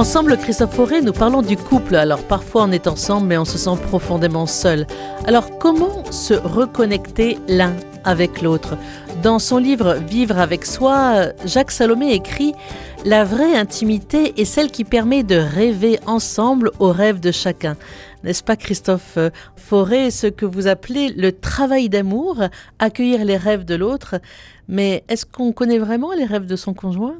Ensemble, Christophe Fauré, nous parlons du couple. Alors parfois on est ensemble mais on se sent profondément seul. Alors comment se reconnecter l'un avec l'autre? Dans son livre Vivre avec soi, Jacques Salomé écrit La vraie intimité est celle qui permet de rêver ensemble aux rêves de chacun. N'est-ce pas Christophe Fauré, ce que vous appelez le travail d'amour, accueillir les rêves de l'autre? Mais est-ce qu'on connaît vraiment les rêves de son conjoint?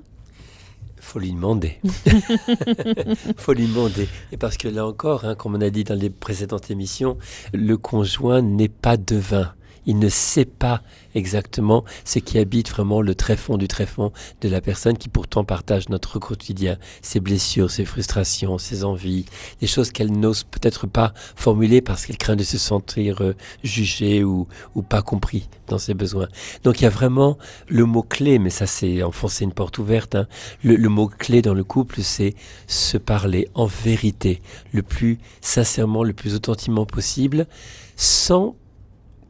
Faut lui demander. faut lui demander. Et parce que là encore, hein, comme on a dit dans les précédentes émissions, le conjoint n'est pas devin il ne sait pas exactement ce qui habite vraiment le tréfonds du tréfonds de la personne qui pourtant partage notre quotidien, ses blessures, ses frustrations, ses envies, des choses qu'elle n'ose peut-être pas formuler parce qu'elle craint de se sentir euh, jugée ou, ou pas compris dans ses besoins. Donc il y a vraiment le mot-clé, mais ça c'est enfoncer une porte ouverte, hein. le, le mot-clé dans le couple c'est se parler en vérité, le plus sincèrement, le plus authentiquement possible, sans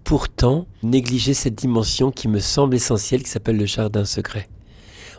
pourtant négliger cette dimension qui me semble essentielle, qui s'appelle le jardin secret.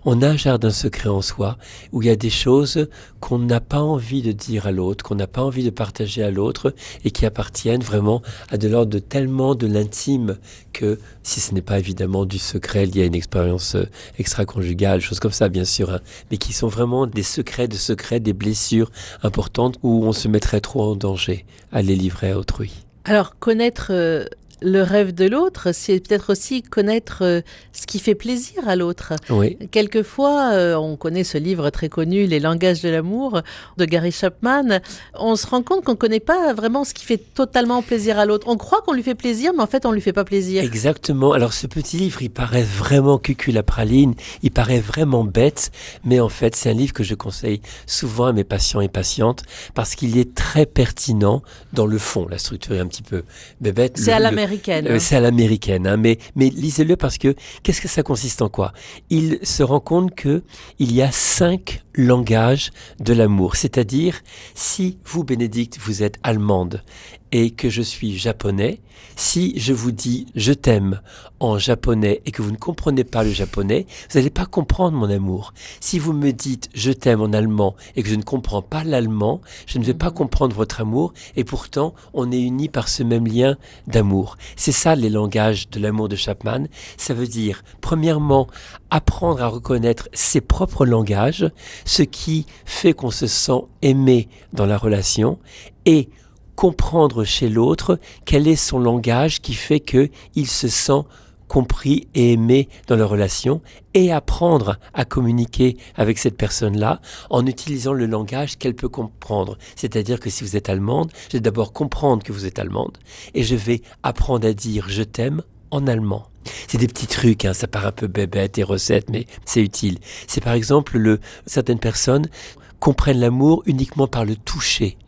On a un jardin secret en soi où il y a des choses qu'on n'a pas envie de dire à l'autre, qu'on n'a pas envie de partager à l'autre et qui appartiennent vraiment à de l'ordre de tellement de l'intime que si ce n'est pas évidemment du secret y a une expérience euh, extra-conjugale, choses comme ça bien sûr, hein, mais qui sont vraiment des secrets de secrets, des blessures importantes où on se mettrait trop en danger à les livrer à autrui. Alors connaître euh, le rêve de l'autre, c'est peut-être aussi connaître euh, ce qui fait plaisir à l'autre. Oui. Quelquefois, euh, on connaît ce livre très connu, Les langages de l'amour, de Gary Chapman. On se rend compte qu'on ne connaît pas vraiment ce qui fait totalement plaisir à l'autre. On croit qu'on lui fait plaisir, mais en fait, on lui fait pas plaisir. Exactement. Alors, ce petit livre, il paraît vraiment cucul la praline, il paraît vraiment bête, mais en fait, c'est un livre que je conseille souvent à mes patients et patientes parce qu'il est très pertinent dans le fond. La structure est un petit peu bête. C'est à la euh, c'est à l'américaine, hein, mais, lisez-le parce que qu'est-ce que ça consiste en quoi? Il se rend compte que il y a cinq langages de l'amour. C'est-à-dire, si vous, Bénédicte, vous êtes allemande et que je suis japonais, si je vous dis je t'aime en japonais et que vous ne comprenez pas le japonais, vous n'allez pas comprendre mon amour. Si vous me dites je t'aime en allemand et que je ne comprends pas l'allemand, je ne vais pas comprendre votre amour et pourtant on est unis par ce même lien d'amour. C'est ça les langages de l'amour de Chapman. Ça veut dire, premièrement, apprendre à reconnaître ses propres langages, ce qui fait qu'on se sent aimé dans la relation et comprendre chez l'autre quel est son langage qui fait qu'il se sent compris et aimé dans la relation et apprendre à communiquer avec cette personne-là en utilisant le langage qu'elle peut comprendre. C'est-à-dire que si vous êtes allemande, je vais d'abord comprendre que vous êtes allemande et je vais apprendre à dire je t'aime en allemand. C'est des petits trucs, hein, ça paraît un peu bébête et recette, mais c'est utile. C'est par exemple le certaines personnes comprennent l'amour uniquement par le toucher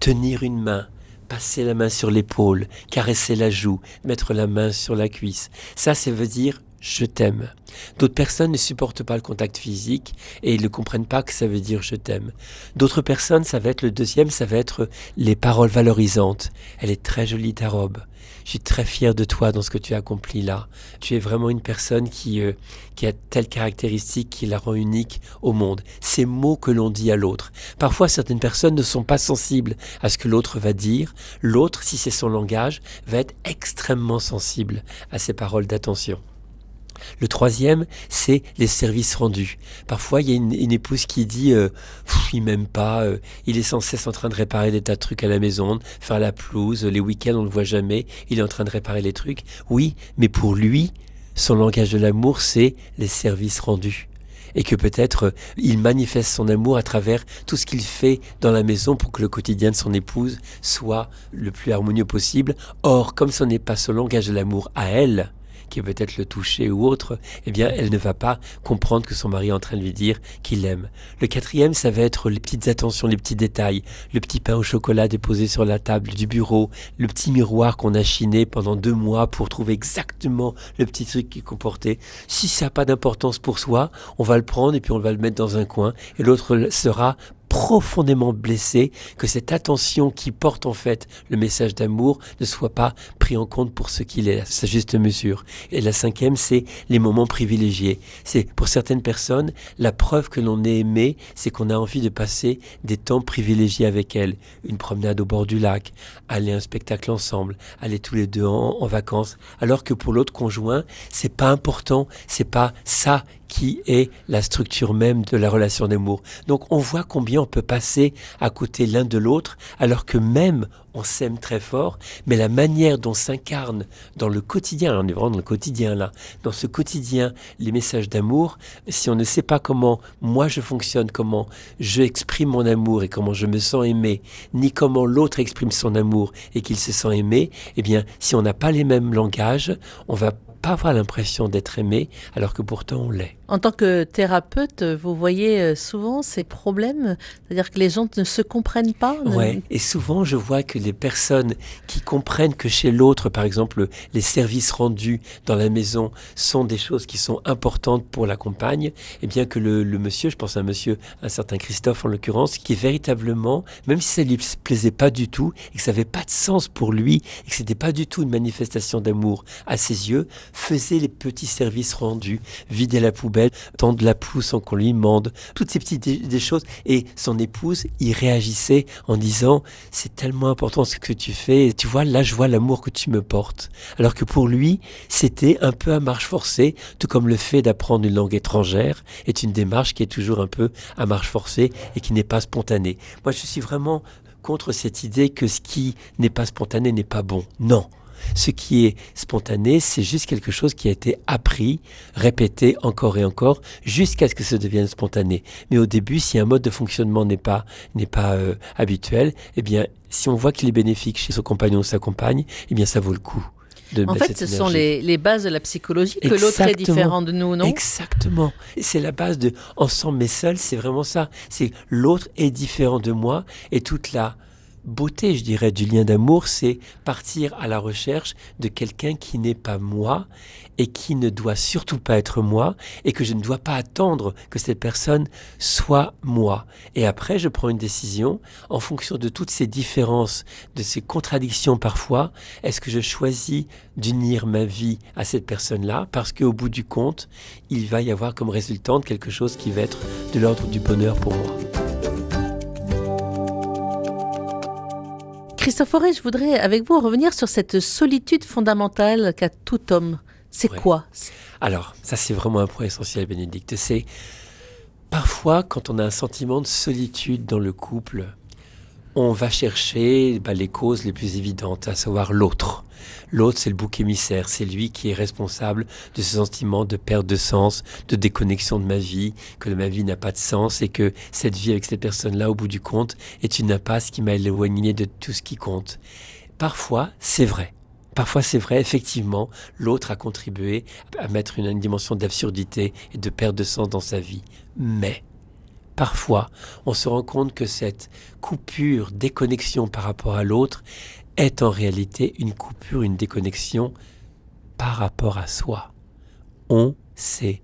tenir une main, passer la main sur l'épaule, caresser la joue, mettre la main sur la cuisse. Ça, ça veut dire je t'aime. D'autres personnes ne supportent pas le contact physique et ils ne comprennent pas que ça veut dire je t'aime. D'autres personnes, ça va être le deuxième, ça va être les paroles valorisantes. Elle est très jolie ta robe. Je suis très fier de toi dans ce que tu as accompli là. Tu es vraiment une personne qui, euh, qui a telle caractéristique qui la rend unique au monde. Ces mots que l'on dit à l'autre. Parfois, certaines personnes ne sont pas sensibles à ce que l'autre va dire. L'autre, si c'est son langage, va être extrêmement sensible à ces paroles d'attention. Le troisième, c'est les services rendus. Parfois, il y a une, épouse qui dit euh, il m'aime pas, euh, il est sans cesse en train de réparer des tas de trucs à la maison, faire la pelouse, les week-ends on ne le voit jamais, il est en train de réparer les trucs. Oui, mais pour lui, son langage de l'amour, c'est les services rendus et que peut-être euh, il manifeste son amour à travers tout ce qu'il fait dans la maison pour que le quotidien de son épouse soit le plus harmonieux possible. Or, comme ce n'est pas son langage de l'amour à elle, qui peut-être le toucher ou autre, eh bien, elle ne va pas comprendre que son mari est en train de lui dire qu'il l'aime. Le quatrième, ça va être les petites attentions, les petits détails, le petit pain au chocolat déposé sur la table du bureau, le petit miroir qu'on a chiné pendant deux mois pour trouver exactement le petit truc qui comportait. Si ça n'a pas d'importance pour soi, on va le prendre et puis on va le mettre dans un coin et l'autre sera profondément blessé que cette attention qui porte en fait le message d'amour ne soit pas pris en compte pour ce qu'il est, à sa juste mesure. Et la cinquième, c'est les moments privilégiés. C'est pour certaines personnes, la preuve que l'on est aimé, c'est qu'on a envie de passer des temps privilégiés avec elle. Une promenade au bord du lac, aller à un spectacle ensemble, aller tous les deux en, en vacances. Alors que pour l'autre conjoint, c'est pas important, c'est pas ça qui est la structure même de la relation d'amour. Donc on voit combien on peut passer à côté l'un de l'autre alors que même on s'aime très fort, mais la manière dont s'incarne dans le quotidien, on est vraiment dans le quotidien là, dans ce quotidien, les messages d'amour, si on ne sait pas comment moi je fonctionne, comment je exprime mon amour et comment je me sens aimé, ni comment l'autre exprime son amour et qu'il se sent aimé, eh bien si on n'a pas les mêmes langages, on va pas avoir l'impression d'être aimé alors que pourtant on l'est. En tant que thérapeute, vous voyez euh, souvent ces problèmes, c'est-à-dire que les gens ne se comprennent pas. Ouais. Et souvent, je vois que les personnes qui comprennent que chez l'autre, par exemple, les services rendus dans la maison sont des choses qui sont importantes pour la compagne, et eh bien que le, le, monsieur, je pense à un monsieur, un certain Christophe en l'occurrence, qui est véritablement, même si ça lui plaisait pas du tout et que ça n'avait pas de sens pour lui et que c'était pas du tout une manifestation d'amour à ses yeux, faisait les petits services rendus, vider la poubelle tendre la pousse sans qu'on lui mande, toutes ces petites choses. Et son épouse y réagissait en disant c'est tellement important ce que tu fais. Tu vois, là, je vois l'amour que tu me portes. Alors que pour lui, c'était un peu à marche forcée, tout comme le fait d'apprendre une langue étrangère est une démarche qui est toujours un peu à marche forcée et qui n'est pas spontanée. Moi, je suis vraiment contre cette idée que ce qui n'est pas spontané n'est pas bon. Non. Ce qui est spontané, c'est juste quelque chose qui a été appris, répété encore et encore, jusqu'à ce que ça devienne spontané. Mais au début, si un mode de fonctionnement n'est pas, n'est pas euh, habituel, eh bien, si on voit qu'il est bénéfique chez son compagnon ou sa compagne, eh bien, ça vaut le coup. De en fait, ce sont les, les, bases de la psychologie, que l'autre est différent de nous, non? Exactement. C'est la base de ensemble mais seul, c'est vraiment ça. C'est l'autre est différent de moi et toute la beauté, je dirais, du lien d'amour, c'est partir à la recherche de quelqu'un qui n'est pas moi et qui ne doit surtout pas être moi et que je ne dois pas attendre que cette personne soit moi. Et après, je prends une décision en fonction de toutes ces différences, de ces contradictions parfois. Est-ce que je choisis d'unir ma vie à cette personne-là parce qu'au bout du compte, il va y avoir comme résultante quelque chose qui va être de l'ordre du bonheur pour moi? Christophe Auré, je voudrais avec vous revenir sur cette solitude fondamentale qu'a tout homme. C'est quoi? Alors, ça c'est vraiment un point essentiel, Bénédicte. C'est parfois quand on a un sentiment de solitude dans le couple, on va chercher bah, les causes les plus évidentes, à savoir l'autre. L'autre, c'est le bouc émissaire, c'est lui qui est responsable de ce sentiment de perte de sens, de déconnexion de ma vie, que ma vie n'a pas de sens et que cette vie avec cette personne-là, au bout du compte, est une impasse qui m'a éloigné de tout ce qui compte. Parfois, c'est vrai. Parfois, c'est vrai, effectivement, l'autre a contribué à mettre une, une dimension d'absurdité et de perte de sens dans sa vie. Mais, parfois, on se rend compte que cette coupure, déconnexion par rapport à l'autre, est en réalité une coupure, une déconnexion par rapport à soi. On s'est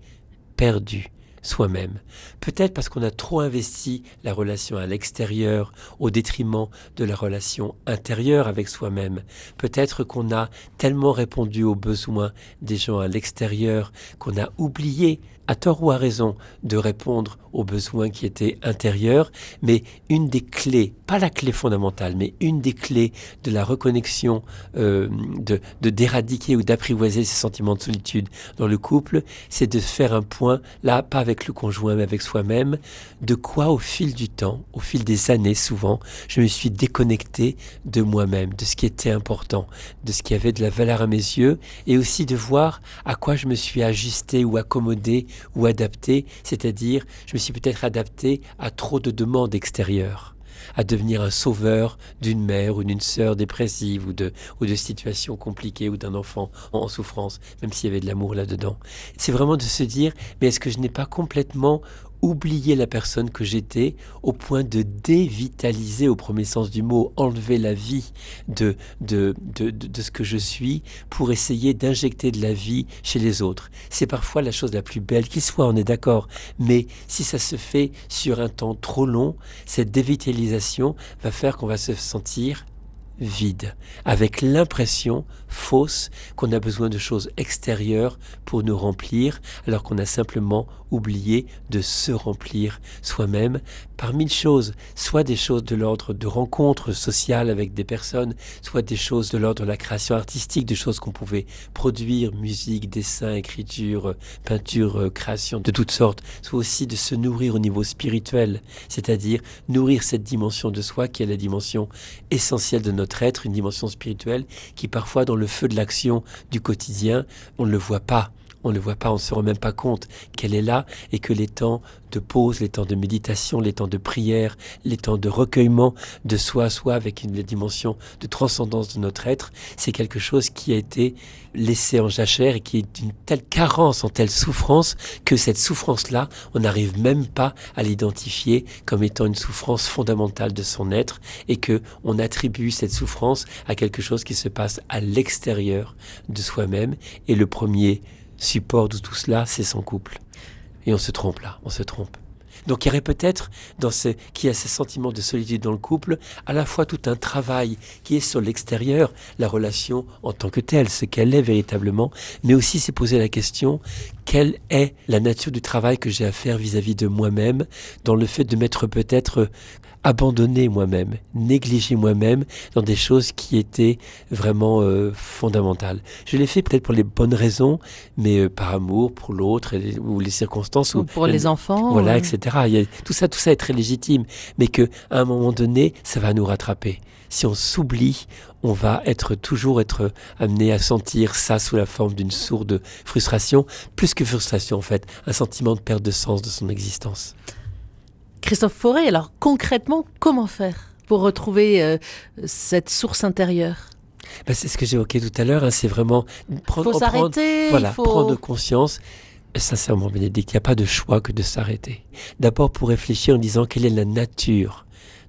perdu soi-même. Peut-être parce qu'on a trop investi la relation à l'extérieur au détriment de la relation intérieure avec soi-même. Peut-être qu'on a tellement répondu aux besoins des gens à l'extérieur qu'on a oublié à tort ou à raison, de répondre aux besoins qui étaient intérieurs, mais une des clés, pas la clé fondamentale, mais une des clés de la reconnexion, euh, de, d'éradiquer ou d'apprivoiser ces sentiments de solitude dans le couple, c'est de faire un point, là, pas avec le conjoint, mais avec soi-même, de quoi au fil du temps, au fil des années souvent, je me suis déconnecté de moi-même, de ce qui était important, de ce qui avait de la valeur à mes yeux, et aussi de voir à quoi je me suis ajusté ou accommodé ou adapté, c'est-à-dire je me suis peut-être adapté à trop de demandes extérieures à devenir un sauveur d'une mère ou d'une sœur dépressive ou de, ou de situations compliquées ou d'un enfant en, souffrance, même s'il y avait de l'amour là-dedans. C'est vraiment de se dire, mais est-ce que je n'ai pas complètement oublier la personne que j'étais au point de dévitaliser au premier sens du mot, enlever la vie de, de, de, de, ce que je suis pour essayer d'injecter de la vie chez les autres. C'est parfois la chose la plus belle qui soit, on est d'accord, mais si ça se fait sur un temps trop long, cette dévitalisation va faire qu'on va se sentir vide, avec l'impression fausse qu'on a besoin de choses extérieures pour nous remplir, alors qu'on a simplement oublié de se remplir soi-même. Par mille choses, soit des choses de l'ordre de rencontres sociales avec des personnes, soit des choses de l'ordre de la création artistique, des choses qu'on pouvait produire, musique, dessin, écriture, peinture, création de toutes sortes, soit aussi de se nourrir au niveau spirituel, c'est-à-dire nourrir cette dimension de soi qui est la dimension essentielle de être, une dimension spirituelle qui parfois dans le feu de l'action du quotidien, on ne le voit pas on ne le voit pas, on ne se rend même pas compte qu'elle est là et que les temps de pause, les temps de méditation, les temps de prière, les temps de recueillement de soi à soi avec une dimension de transcendance de notre être, c'est quelque chose qui a été laissé en jachère et qui est d'une telle carence, en telle souffrance que cette souffrance-là, on n'arrive même pas à l'identifier comme étant une souffrance fondamentale de son être et que on attribue cette souffrance à quelque chose qui se passe à l'extérieur de soi-même. Et le premier support de tout cela, c'est son couple. Et on se trompe là, on se trompe. Donc il y aurait peut-être dans ce qui a ce sentiment de solitude dans le couple, à la fois tout un travail qui est sur l'extérieur, la relation en tant que telle, ce qu'elle est véritablement, mais aussi c'est poser la question quelle est la nature du travail que j'ai à faire vis-à-vis de moi-même, dans le fait de mettre peut-être abandonner moi-même, négliger moi-même dans des choses qui étaient vraiment euh, fondamentales. Je l'ai fait peut-être pour les bonnes raisons, mais euh, par amour pour l'autre ou les circonstances. Ou pour les enfants. Voilà, etc. Il y a, tout ça, tout ça est très légitime, mais que à un moment donné, ça va nous rattraper. Si on s'oublie, on va être toujours être amené à sentir ça sous la forme d'une sourde frustration, plus que frustration en fait, un sentiment de perte de sens de son existence. Christophe Forêt, alors concrètement, comment faire pour retrouver euh, cette source intérieure? Ben, C'est ce que j'évoquais tout à l'heure, hein, c'est vraiment prendre, faut s'arrêter, voilà, prendre conscience. Sincèrement, Bénédicte, il n'y a pas de choix que de s'arrêter. D'abord pour réfléchir en disant quelle est la nature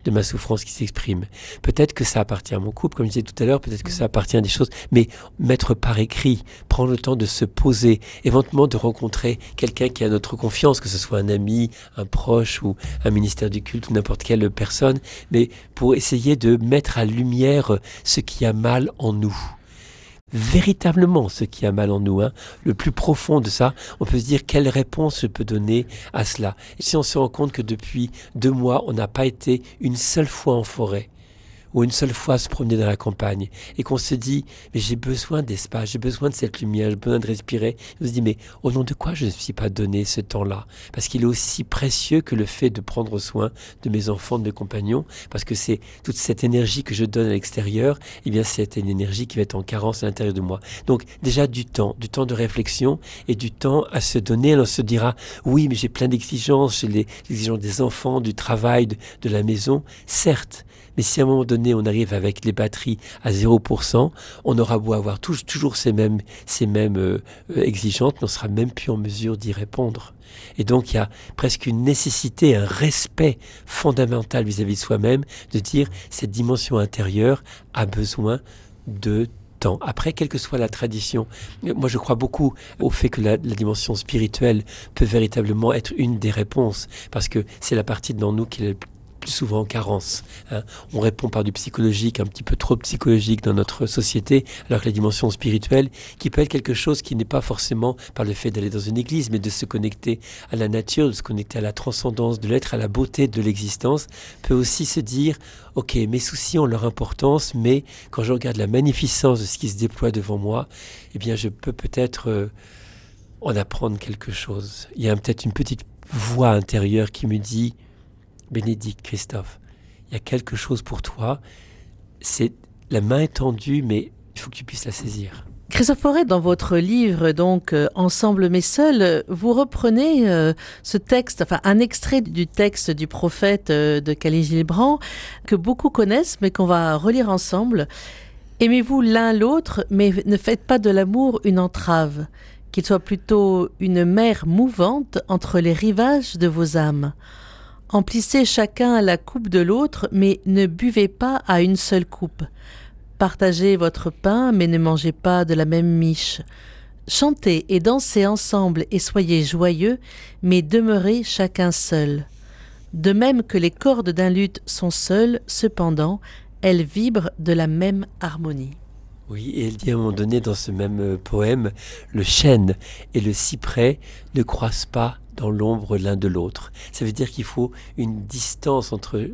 de ma souffrance qui s'exprime. Peut-être que ça appartient à mon couple, comme je disais tout à l'heure, peut-être que ça appartient à des choses, mais mettre par écrit, prendre le temps de se poser, éventuellement de rencontrer quelqu'un qui a notre confiance, que ce soit un ami, un proche ou un ministère du culte ou n'importe quelle personne, mais pour essayer de mettre à lumière ce qui a mal en nous véritablement ce qui a mal en nous, hein, le plus profond de ça, on peut se dire quelle réponse je peux donner à cela. Si on se rend compte que depuis deux mois, on n'a pas été une seule fois en forêt, ou une seule fois se promener dans la campagne et qu'on se dit mais j'ai besoin d'espace, j'ai besoin de cette lumière, j'ai besoin de respirer, on se dit mais au nom de quoi je ne suis pas donné ce temps-là? Parce qu'il est aussi précieux que le fait de prendre soin de mes enfants, de mes compagnons, parce que c'est toute cette énergie que je donne à l'extérieur, et eh bien c'est une énergie qui va être en carence à l'intérieur de moi. Donc déjà du temps, du temps de réflexion et du temps à se donner. on se dira oui mais j'ai plein d'exigences, j'ai les exigences des enfants, du travail, de la maison, certes, mais si à un moment donné on arrive avec les batteries à 0%, on aura beau avoir toujours ces mêmes, ces mêmes euh, euh, exigences, on sera même plus en mesure d'y répondre. Et donc il y a presque une nécessité, un respect fondamental vis-à-vis de soi-même, de dire cette dimension intérieure a besoin de temps. Après, quelle que soit la tradition, moi je crois beaucoup au fait que la, la, dimension spirituelle peut véritablement être une des réponses, parce que c'est la partie dans nous qui est souvent en carence. Hein. On répond par du psychologique, un petit peu trop psychologique dans notre société, alors que la dimension spirituelle, qui peut être quelque chose qui n'est pas forcément par le fait d'aller dans une église, mais de se connecter à la nature, de se connecter à la transcendance de l'être, à la beauté de l'existence, peut aussi se dire, ok, mes soucis ont leur importance, mais quand je regarde la magnificence de ce qui se déploie devant moi, eh bien je peux peut-être euh, en apprendre quelque chose. Il y a peut-être une petite voix intérieure qui me dit, Bénédicte, Christophe, il y a quelque chose pour toi. C'est la main est tendue, mais il faut que tu puisses la saisir. Christophe Forêt, dans votre livre, donc euh, Ensemble mais seul, vous reprenez euh, ce texte, enfin un extrait du texte du prophète euh, de Khalil Gilbran que beaucoup connaissent, mais qu'on va relire ensemble. Aimez-vous l'un l'autre, mais ne faites pas de l'amour une entrave. qu'il soit plutôt une mer mouvante entre les rivages de vos âmes. Emplissez chacun la coupe de l'autre, mais ne buvez pas à une seule coupe. Partagez votre pain, mais ne mangez pas de la même miche. Chantez et dansez ensemble et soyez joyeux, mais demeurez chacun seul. De même que les cordes d'un luth sont seules, cependant, elles vibrent de la même harmonie. Oui, et elle dit à un moment donné dans ce même euh, poème, le chêne et le cyprès ne croissent pas dans l'ombre l'un de l'autre. Ça veut dire qu'il faut une distance entre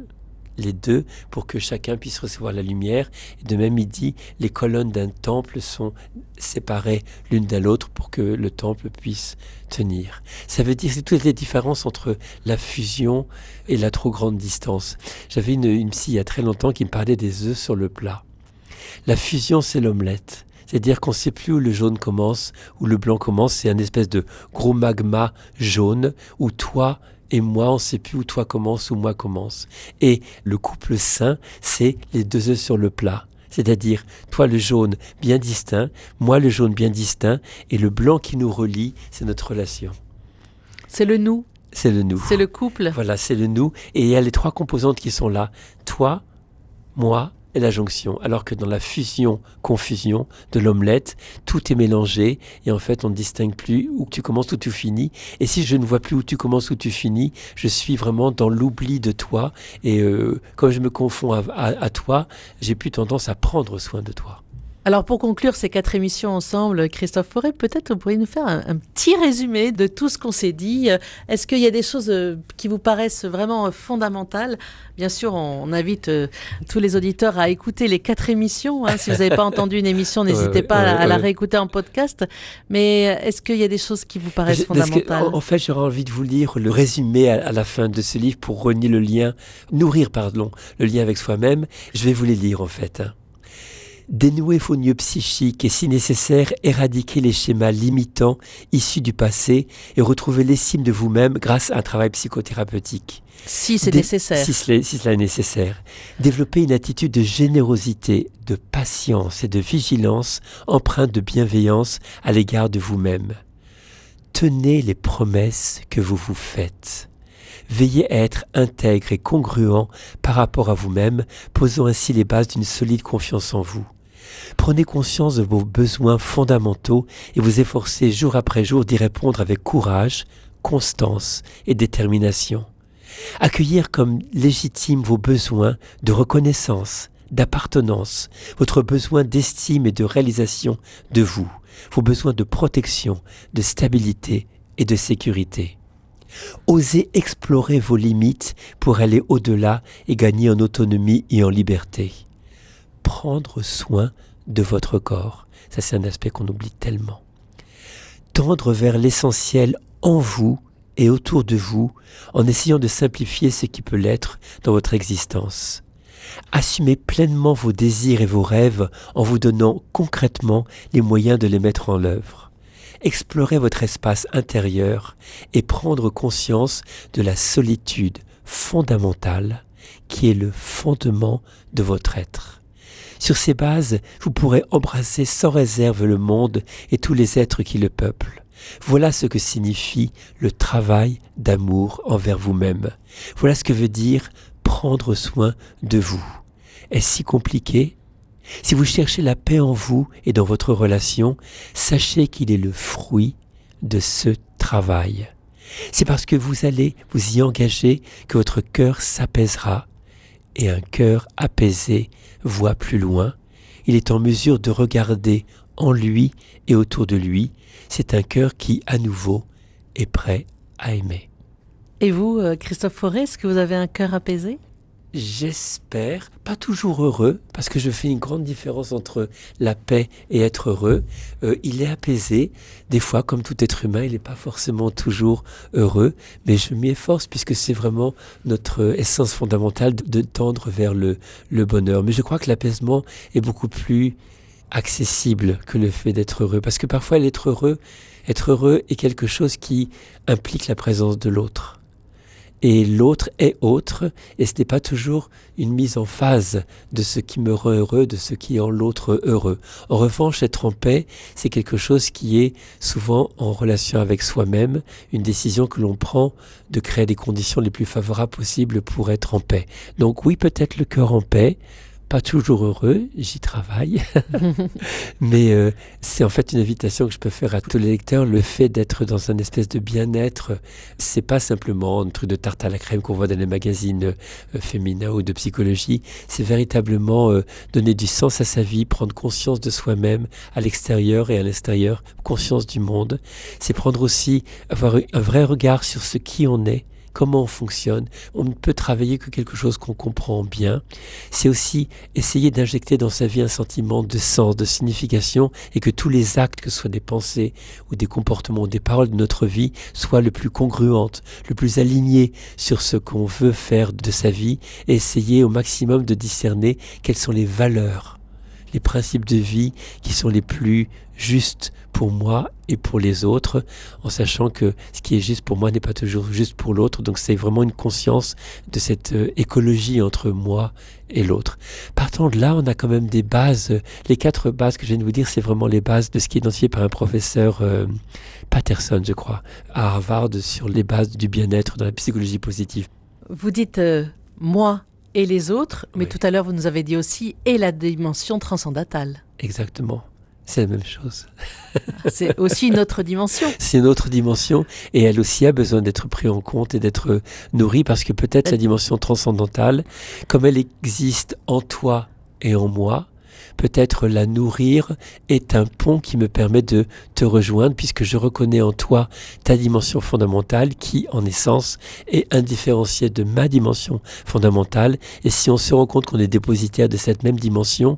les deux pour que chacun puisse recevoir la lumière. Et de même, il dit, les colonnes d'un temple sont séparées l'une de l'autre pour que le temple puisse tenir. Ça veut dire, c'est toutes les différences entre la fusion et la trop grande distance. J'avais une, une psy il y a très longtemps qui me parlait des œufs sur le plat. La fusion, c'est l'omelette. C'est-à-dire qu'on ne sait plus où le jaune commence, où le blanc commence. C'est un espèce de gros magma jaune où toi et moi, on ne sait plus où toi commence, où moi commence. Et le couple sain, c'est les deux œufs sur le plat. C'est-à-dire, toi le jaune bien distinct, moi le jaune bien distinct, et le blanc qui nous relie, c'est notre relation. C'est le nous. C'est le nous. C'est le couple. Voilà, c'est le nous. Et il y a les trois composantes qui sont là. Toi, moi et la jonction. Alors que dans la fusion, confusion de l'omelette, tout est mélangé et en fait on ne distingue plus où tu commences, où tu finis. Et si je ne vois plus où tu commences, où tu finis, je suis vraiment dans l'oubli de toi. Et euh, comme je me confonds à toi, j'ai plus tendance à prendre soin de toi. Alors pour conclure ces quatre émissions ensemble, Christophe Forêt, peut-être vous pourriez nous faire un, petit résumé de tout ce qu'on s'est dit. Est-ce qu'il y a des choses euh, qui vous paraissent vraiment fondamentales? Bien sûr, on, invite euh, tous les auditeurs à écouter les quatre émissions. Hein. Si vous n'avez pas entendu une émission, n'hésitez pas à, la réécouter en podcast. Mais est-ce qu'il y a des choses qui vous paraissent fondamentales? En fait, j'aurais envie de vous lire le résumé à, à, la fin de ce livre pour renier le lien, nourrir, pardon, le lien avec soi-même. Je vais vous les lire en fait. Hein dénouer vos nœuds psychiques et si nécessaire éradiquer les schémas limitants issus du passé et retrouver l'estime de vous-même grâce à un travail psychothérapeutique. Si c'est nécessaire. Si cela, si cela est nécessaire. Développer une attitude de générosité, de patience et de vigilance empreinte de bienveillance à l'égard de vous-même. Tenez les promesses que vous vous faites. Veillez à être intègre et congruent par rapport à vous-même, posant ainsi les bases d'une solide confiance en vous. Prenez conscience de vos besoins fondamentaux et vous efforcez jour après jour d'y répondre avec courage, constance et détermination. Accueillir comme légitimes vos besoins de reconnaissance, d'appartenance, votre besoin d'estime et de réalisation de vous, vos besoins de protection, de stabilité et de sécurité. Osez explorer vos limites pour aller au-delà et gagner en autonomie et en liberté. Prendre soin de votre corps. Ça, c'est un aspect qu'on oublie tellement. Tendre vers l'essentiel en vous et autour de vous en essayant de simplifier ce qui peut l'être dans votre existence. Assumez pleinement vos désirs et vos rêves en vous donnant concrètement les moyens de les mettre en œuvre explorer votre espace intérieur et prendre conscience de la solitude fondamentale qui est le fondement de votre être. Sur ces bases, vous pourrez embrasser sans réserve le monde et tous les êtres qui le peuplent. Voilà ce que signifie le travail d'amour envers vous-même. Voilà ce que veut dire prendre soin de vous. Est-ce si compliqué? Si vous cherchez la paix en vous et dans votre relation, sachez qu'il est le fruit de ce travail. C'est parce que vous allez vous y engager que votre cœur s'apaisera et un cœur apaisé voit plus loin. Il est en mesure de regarder en lui et autour de lui. C'est un cœur qui, à nouveau, est prêt à aimer. Et vous, euh, Christophe Forêt, est-ce que vous avez un cœur apaisé? J'espère, pas toujours heureux, parce que je fais une grande différence entre la paix et être heureux. Euh, il est apaisé. Des fois, comme tout être humain, il n'est pas forcément toujours heureux, mais je m'y efforce puisque c'est vraiment notre essence fondamentale de, tendre vers le, le bonheur. Mais je crois que l'apaisement est beaucoup plus accessible que le fait d'être heureux, parce que parfois l'être heureux, être heureux est quelque chose qui implique la présence de l'autre. Et l'autre est autre, et ce n'est pas toujours une mise en phase de ce qui me rend heureux, de ce qui rend l'autre heureux. En revanche, être en paix, c'est quelque chose qui est souvent en relation avec soi-même, une décision que l'on prend de créer les conditions les plus favorables possibles pour être en paix. Donc oui, peut-être le cœur en paix, pas toujours heureux, j'y travaille, mais euh, c'est en fait une invitation que je peux faire à tous les lecteurs. Le fait d'être dans un espèce de bien-être, c'est pas simplement un truc de tarte à la crème qu'on voit dans les magazines euh, féminins ou de psychologie. C'est véritablement euh, donner du sens à sa vie, prendre conscience de soi-même à l'extérieur et à l'intérieur, conscience du monde. C'est prendre aussi avoir un vrai regard sur ce qui on est comment on fonctionne. On ne peut travailler que quelque chose qu'on comprend bien. C'est aussi essayer d'injecter dans sa vie un sentiment de sens, de signification, et que tous les actes, que ce soit des pensées ou des comportements ou des paroles de notre vie, soient le plus congruentes, le plus alignés sur ce qu'on veut faire de sa vie, et essayer au maximum de discerner quelles sont les valeurs les principes de vie qui sont les plus justes pour moi et pour les autres, en sachant que ce qui est juste pour moi n'est pas toujours juste pour l'autre. Donc c'est vraiment une conscience de cette euh, écologie entre moi et l'autre. Partant de là, on a quand même des bases. Les quatre bases que je viens de vous dire, c'est vraiment les bases de ce qui est identifié par un professeur euh, Patterson, je crois, à Harvard, sur les bases du bien-être dans la psychologie positive. Vous dites euh, moi et les autres, mais tout à l'heure vous nous avez dit aussi et la dimension transcendantale. Exactement. C'est la même chose. C'est aussi une autre dimension. C'est une autre dimension et elle aussi a besoin d'être prise en compte et d'être nourrie parce que peut-être la dimension transcendantale, comme elle existe en toi et en moi, peut-être la nourrir est un pont qui me permet de te rejoindre puisque je reconnais en toi ta dimension fondamentale qui en essence est indifférenciée de ma dimension fondamentale et si on se rend compte qu'on est dépositaire de cette même dimension,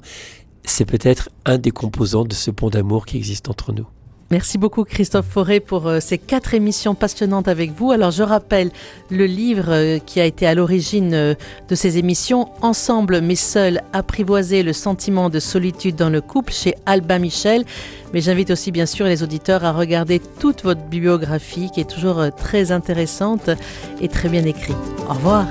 c'est peut-être un des composants de ce pont d'amour qui existe entre nous. Merci beaucoup Christophe Forêt pour euh, ces quatre émissions passionnantes avec vous. Alors je rappelle le livre euh, qui a été à l'origine euh, de ces émissions, Ensemble mais seul, apprivoiser le sentiment de solitude dans le couple chez Albin Michel. Mais j'invite aussi bien sûr les auditeurs à regarder toute votre bibliographie qui est toujours très intéressante et très bien écrite. Au revoir.